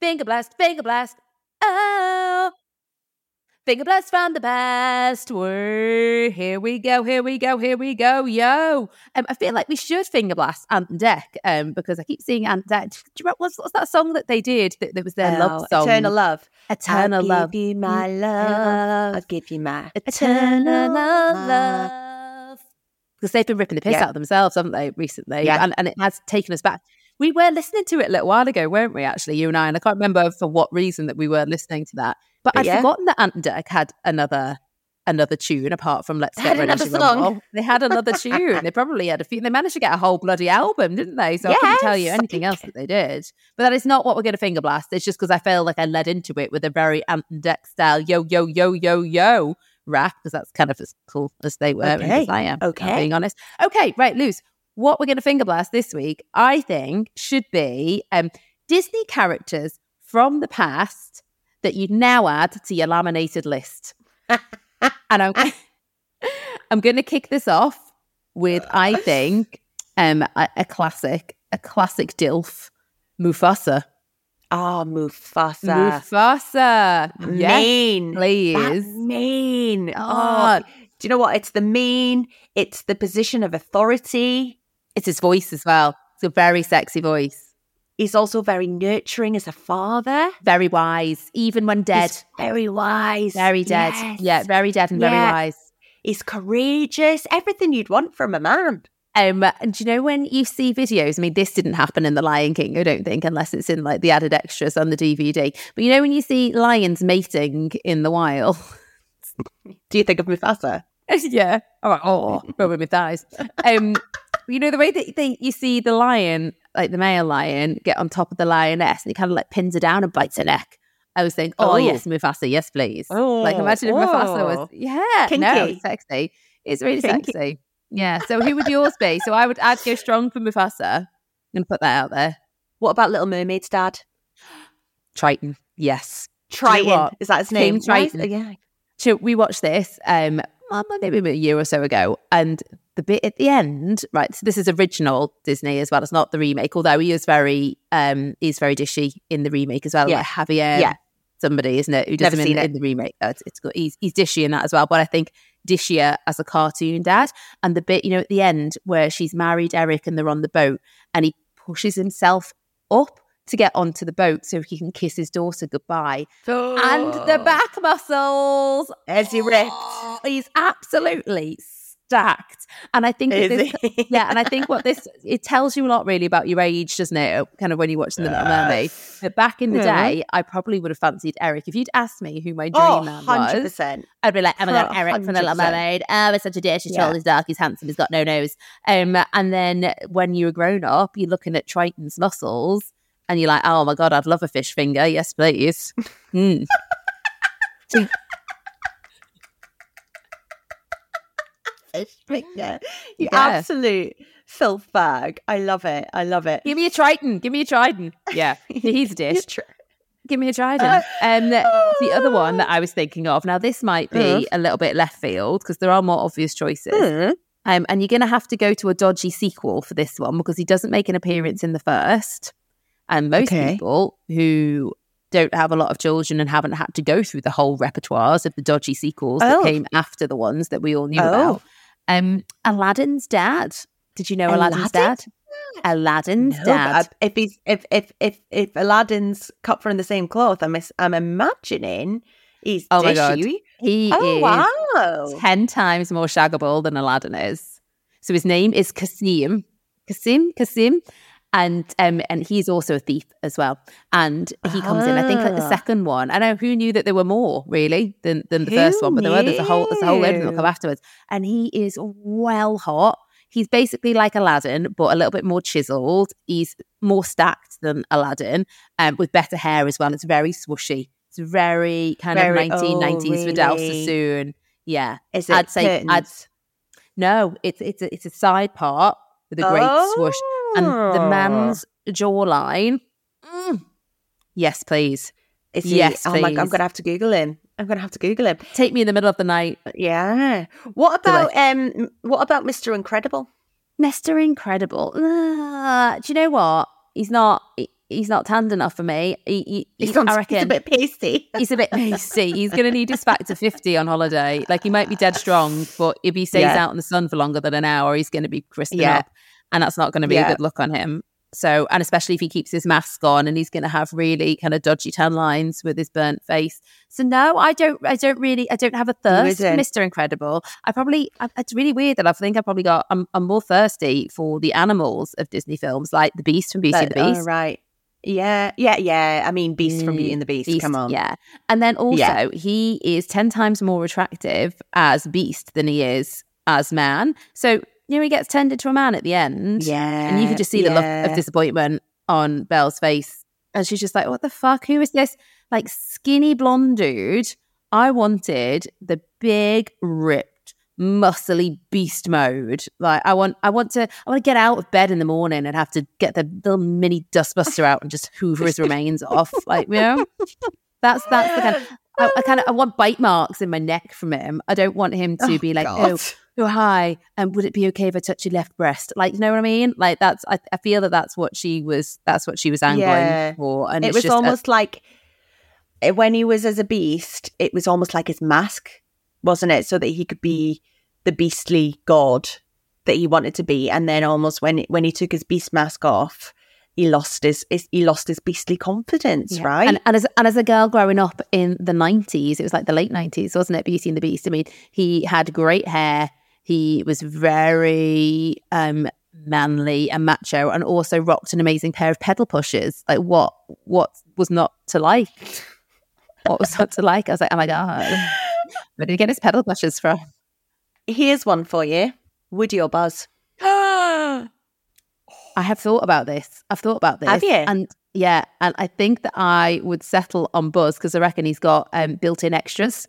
Finger blast, finger blast. Oh. Finger blast from the past. Here we go, here we go, here we go, yo. Um, I feel like we should finger blast Ant and Dec um, because I keep seeing Ant and Dec. Do you remember, what's, what's that song that they did that, that was their love Oh, song? Eternal love. Eternal I'll love. give you my love. I'll give you my Eternal love. love. Because they've been ripping the piss Yeah. out of themselves, haven't they, recently? Yeah. And, and it has taken us back. We were listening to it a little while ago, weren't we, actually, you and I? And I can't remember for what reason that we were listening to that. But But I'd yeah. forgotten that Ant and Dec had another another tune apart from Let's They Get Ready to. Rumble. They had another tune. They probably had a few. They managed to get a whole bloody album, didn't they? So I couldn't tell you anything else that they did. But that is not what we're going to finger blast. It's just because I feel like I led into it with a very Ant and Dec style yo, yo, yo, yo, yo rap because that's kind of as cool as they were Okay. as I am, Okay. being honest. Okay, right, Luce. What we're going to finger blast this week, I think, should be um, Disney characters from the past that you'd now add to your laminated list. and I'm, I'm going to kick this off with, I think, um, a, a classic, a classic DILF, Mufasa. Oh, Mufasa. Mufasa. Yes, Mean. That please. mean. Oh. Oh, do you know what? It's the mean. It's the position of authority. It's his voice as well. It's a very sexy voice. He's also very nurturing as a father. Very wise, even when dead. He's very wise. very dead. Yes. Yeah, very dead and very wise. He's courageous. Everything you'd want from a man. Um, and do you know when you see videos? I mean, this didn't happen in The Lion King, I don't think, unless it's in like the added extras on the DVD. But you know when you see lions mating in the wild? Do you think of Mufasa? yeah. I'm like, oh, rubbing my thighs. Um, you know the way that they, you see the lion, like the male lion, get on top of the lioness, and he kind of like pins her down and bites her neck. I was thinking, oh, Oh. yes, Mufasa, yes, please. like Oh, imagine if Mufasa was, oh. yeah, no, Kinky. it's sexy. It's really Kinky. sexy. Yeah. So who would yours be? So I would, I'd go strong for Mufasa. I'm gonna put that out there. What about Little Mermaid's dad? Triton, yes. Triton. is that his King name? Is- Triton. Yeah. So we watched this um maybe a year or so ago, and the bit at the end, right? So this is original Disney as well. It's not the remake, although he is very um he's very dishy in the remake as well. Yeah. Like Javier, Yeah. somebody, isn't it? Who does Never him in, in the remake? Oh, it's, it's good. He's he's dishy in that as well. But I think dishier as a cartoon dad. And the bit, you know, at the end where she's married Eric and they're on the boat, and he pushes himself up to get onto the boat so he can kiss his daughter goodbye and the back muscles. As he ripped? Oh, he's absolutely stacked. And I think this, yeah, and I think what this it tells you a lot really about your age, doesn't it? Kind of when you're watching The Little Mermaid. But back in the Yeah. day, I probably would have fancied Eric. If you'd asked me who my dream Oh, man 100%. was, I'd be like, oh my god, Oh, Eric from The Little 100%. Mermaid. Oh, he's such a dish. He's Yeah. tall, he's dark, he's handsome, he's got no nose. Um, and then when you're grown up, you're looking at Triton's muscles. And you're like, oh my god, I'd love a fish finger. Yes, please. Mm. Finger. You Yeah. absolute filth bag. I love it. I love it. Give me a Triton. Give me a Triton. Yeah, he's a dish. Give me a Trident. Um, the other one that I was thinking of, now this might be Mm. a little bit left field because there are more obvious choices. Mm. Um, and you're going to have to go to a dodgy sequel for this one because he doesn't make an appearance in the first. And most Okay. people who don't have a lot of children and haven't had to go through the whole repertoires of the dodgy sequels that Oh. came after the ones that we all knew Oh. about. Um, Aladdin's dad. Did you know Aladdin's Aladdin? dad? Aladdin's No, dad. if he's if if if if Aladdin's cut from the same cloth, I'm I'm imagining he's Oh my God. He Oh is wow! 10 times more shaggable than Aladdin is. So his name is Cassim. Cassim, Cassim. And um, and he's also a thief as well. And he comes in, I think, like the Ah. second one. I know who knew that there were more really than, than the first one, but there were there's a whole there's a whole load of them come afterwards. And he is well hot. he's basically like Aladdin, but a little bit more chiseled. He's more stacked than Aladdin, um, with better hair as well. It's very swooshy. It's very kind Very- of 1990s oh, Vidal really? Sassoon. Yeah. Is it I'd say I'd, no, it's it's a, it's a side part with a great swoosh, and the man's jawline. mm, yes, please Is he, Yes, oh my, I'm gonna have to Google him. I'm gonna have to Google him. take me in the middle of the night. Yeah. What about um? What about Mr. Incredible? Mr. Incredible. Ah, do you know what? He's not. he- He's not tanned enough for me. He, he, He's, he- not- I he's reckon a bit pasty. he's a bit pasty. He's going to need his factor 50 on holiday. Like he might be dead strong, but if he stays Yeah. out in the sun for longer than an hour, he's going to be crisping Yeah. up. And that's not going to be Yeah. a good look on him. So, and especially if he keeps his mask on and he's going to have really kind of dodgy tan lines with his burnt face. So no, I don't, I don't really, I don't have a thirst for? Mr. Incredible. I probably, I, it's really weird that I think I probably got, I'm, I'm more thirsty for the animals of Disney films, like the Beast from Beauty and the oh, Beast. oh, right. Yeah, yeah, yeah. I mean, Beast from Beauty mm, and the Beast. Beast, Come on. Yeah. And then also, Yeah. he is 10 times more attractive as Beast than he is as man. So, you know, he gets turned into a man at the end. Yeah. And you can just see the look of disappointment on Belle's face. And she's just like, what the fuck? Who is this? Like, skinny blonde dude. I wanted the big, ripped, muscly beast mode. Like, I want, I want to, I want to get out of bed in the morning and have to get the little mini dustbuster out and just hoover his remains off. Like, you know, that's that's the kind. Of, I, I kind of I want bite marks in my neck from him. I don't want him to Oh, be like, God. oh, oh hi and would it be okay if i touch your left breast like you know what i mean like that's i, I feel that that's what she was that's what she was angling Yeah. for and it was just a- almost like eh, when he was as a beast, it was almost like his mask, wasn't it? So that he could be the beastly god that he wanted to be. And then almost when when he took his beast mask off, he lost his, his he lost his beastly confidence, Yeah. right? And, and as and as a girl growing up in the nineties, it was like the late nineties, wasn't it? Beauty and the Beast. I mean, he had great hair. He was very um manly and macho, and also rocked an amazing pair of pedal pushers. Like what what was not to like? What was not to like? I was like, oh my god, where did he get his pedal pushers from? Here's one for you: Woody or Buzz? I have thought about this. I've thought about this. Have you? And yeah, and I think that I would settle on Buzz because I reckon he's got um, built-in extras.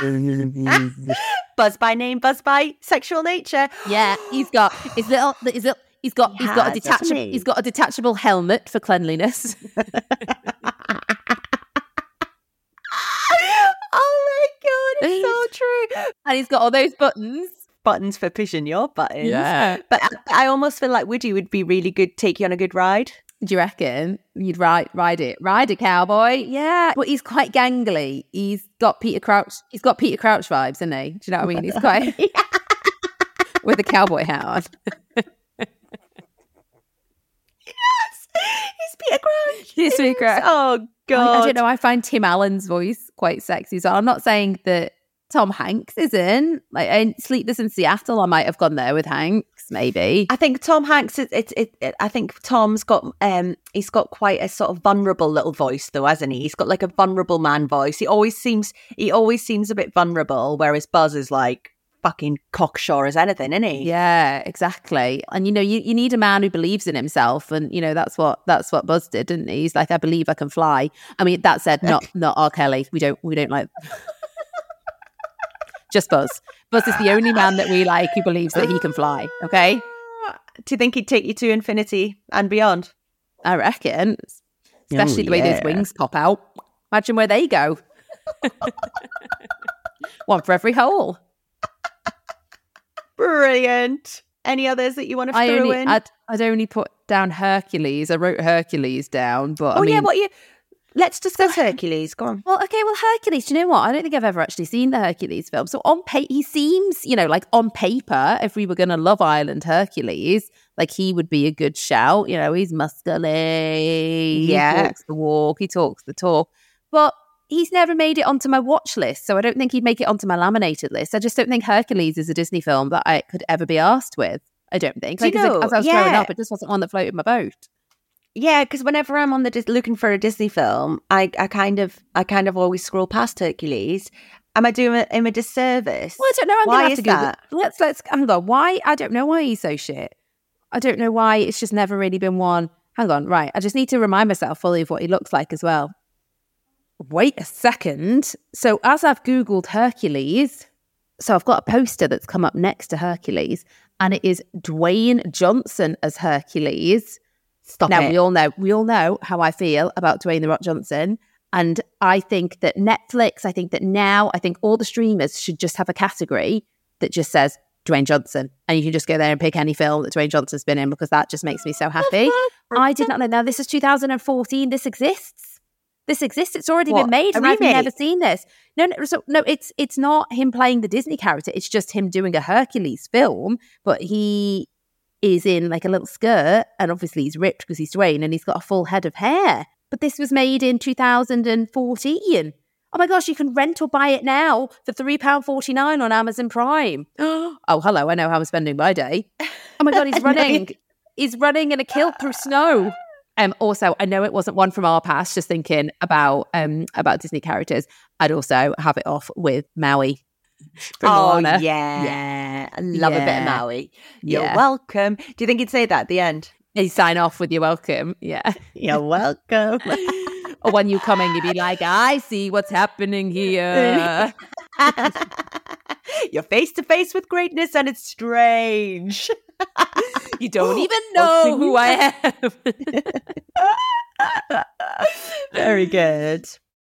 Buzz by name, Buzz by sexual nature. Yeah, he's got his little. His little he's got he's got a detachable he? he's got a detachable helmet for cleanliness. oh my god, it's so true. and he's got all those buttons. Buttons for pushing your buttons. Yeah. But I, I almost feel like Woody would be really good, take you on a good ride. Do you reckon you'd ride ride it? Ride a cowboy? Yeah. But he's quite gangly. He's got Peter Crouch he's got Peter Crouch vibes, isn't he? Do you know what I mean? He's quite with a cowboy hat on. He's Peter Crouch. He's Peter Crouch. Oh I, god. I don't know. I find Tim Allen's voice quite sexy. So I'm not saying that Tom Hanks isn't. Like in Sleepless in Seattle, I might have gone there with Hanks, maybe. I think Tom Hanks. It, it, it, it- I think Tom's got. Um, he's got quite a sort of vulnerable little voice, though, hasn't he? He's got like a vulnerable man voice. He always seems. He always seems a bit vulnerable, whereas Buzz is like fucking cocksure as anything, isn't he? Yeah, exactly. And you know, you, you need a man who believes in himself, and you know that's what that's what Buzz did, didn't he? He's like, I believe I can fly. I mean, that said, not not R. Kelly. We don't we don't like. Just Buzz. Buzz is the only man that we like who believes that he can fly. Okay, Do you think he'd take you to infinity and beyond? I reckon. Oh, Especially the way those wings pop out. Imagine where they go. One for every hole. Brilliant. Any others that you want to I throw only in? I'd, I'd only put down Hercules. I wrote Hercules down, but oh I mean, yeah, what you? Let's discuss Hercules. Go on. Well, okay, well, Hercules, do you know what? I don't think I've ever actually seen the Hercules film. So on paper, he seems, you know, like on paper, if we were going to Love Island Hercules, like he would be a good shout. You know, he's muscly. Yeah. He walks the walk, he talks the talk. But he's never made it onto my watch list. So I don't think he'd make it onto my laminated list. I just don't think Hercules is a Disney film that I could ever be asked with. I don't think. Do you Like, as, know, as I was growing up, it just wasn't one that floated my boat. Yeah, because whenever I'm on the Dis- looking for a Disney film, I, I kind of I kind of always scroll past Hercules, Am I doing him a disservice? Well, I don't know. I'm Why gonna have is Google. that? Let's let's hang on. Why? I don't know why he's so shit. I don't know why. It's just never really been one. Hang on. Right. I just need to remind myself fully of what he looks like as well. Wait a second. So as I've googled Hercules, so I've got a poster that's come up next to Hercules, and it is Dwayne Johnson as Hercules. Stop now it. we all know we all know how I feel about Dwayne the Rock Johnson, and I think that Netflix, I think that now, I think all the streamers should just have a category that just says Dwayne Johnson, and you can just go there and pick any film that Dwayne Johnson's been in because that just makes me so happy. I did not know. Now this is 2014. This exists. This exists. It's already What, been made, and I've never seen this. No, no, so, no. It's it's not him playing the Disney character. It's just him doing a Hercules film, but he is in like a little skirt, and obviously he's ripped because he's Dwayne, and he's got a full head of hair. But this was made in 2014. Oh my gosh, you can rent or buy it now for £3.49 on Amazon Prime. Oh, hello, I know how I'm spending my day. Oh my God, he's running. he's running in a kilt through snow. Um, also, I know it wasn't one from our past, just thinking about um about Disney characters. I'd also have it off with Maui. Oh Moana. yeah. I love a bit of Maui. You're Yeah. welcome. Do you think he'd say that at the end? You sign off with you're welcome. Yeah. You're welcome. or when you come in, you'd be like, I see what's happening here. You're face to face with greatness and it's strange. You don't even know who I am. Very good.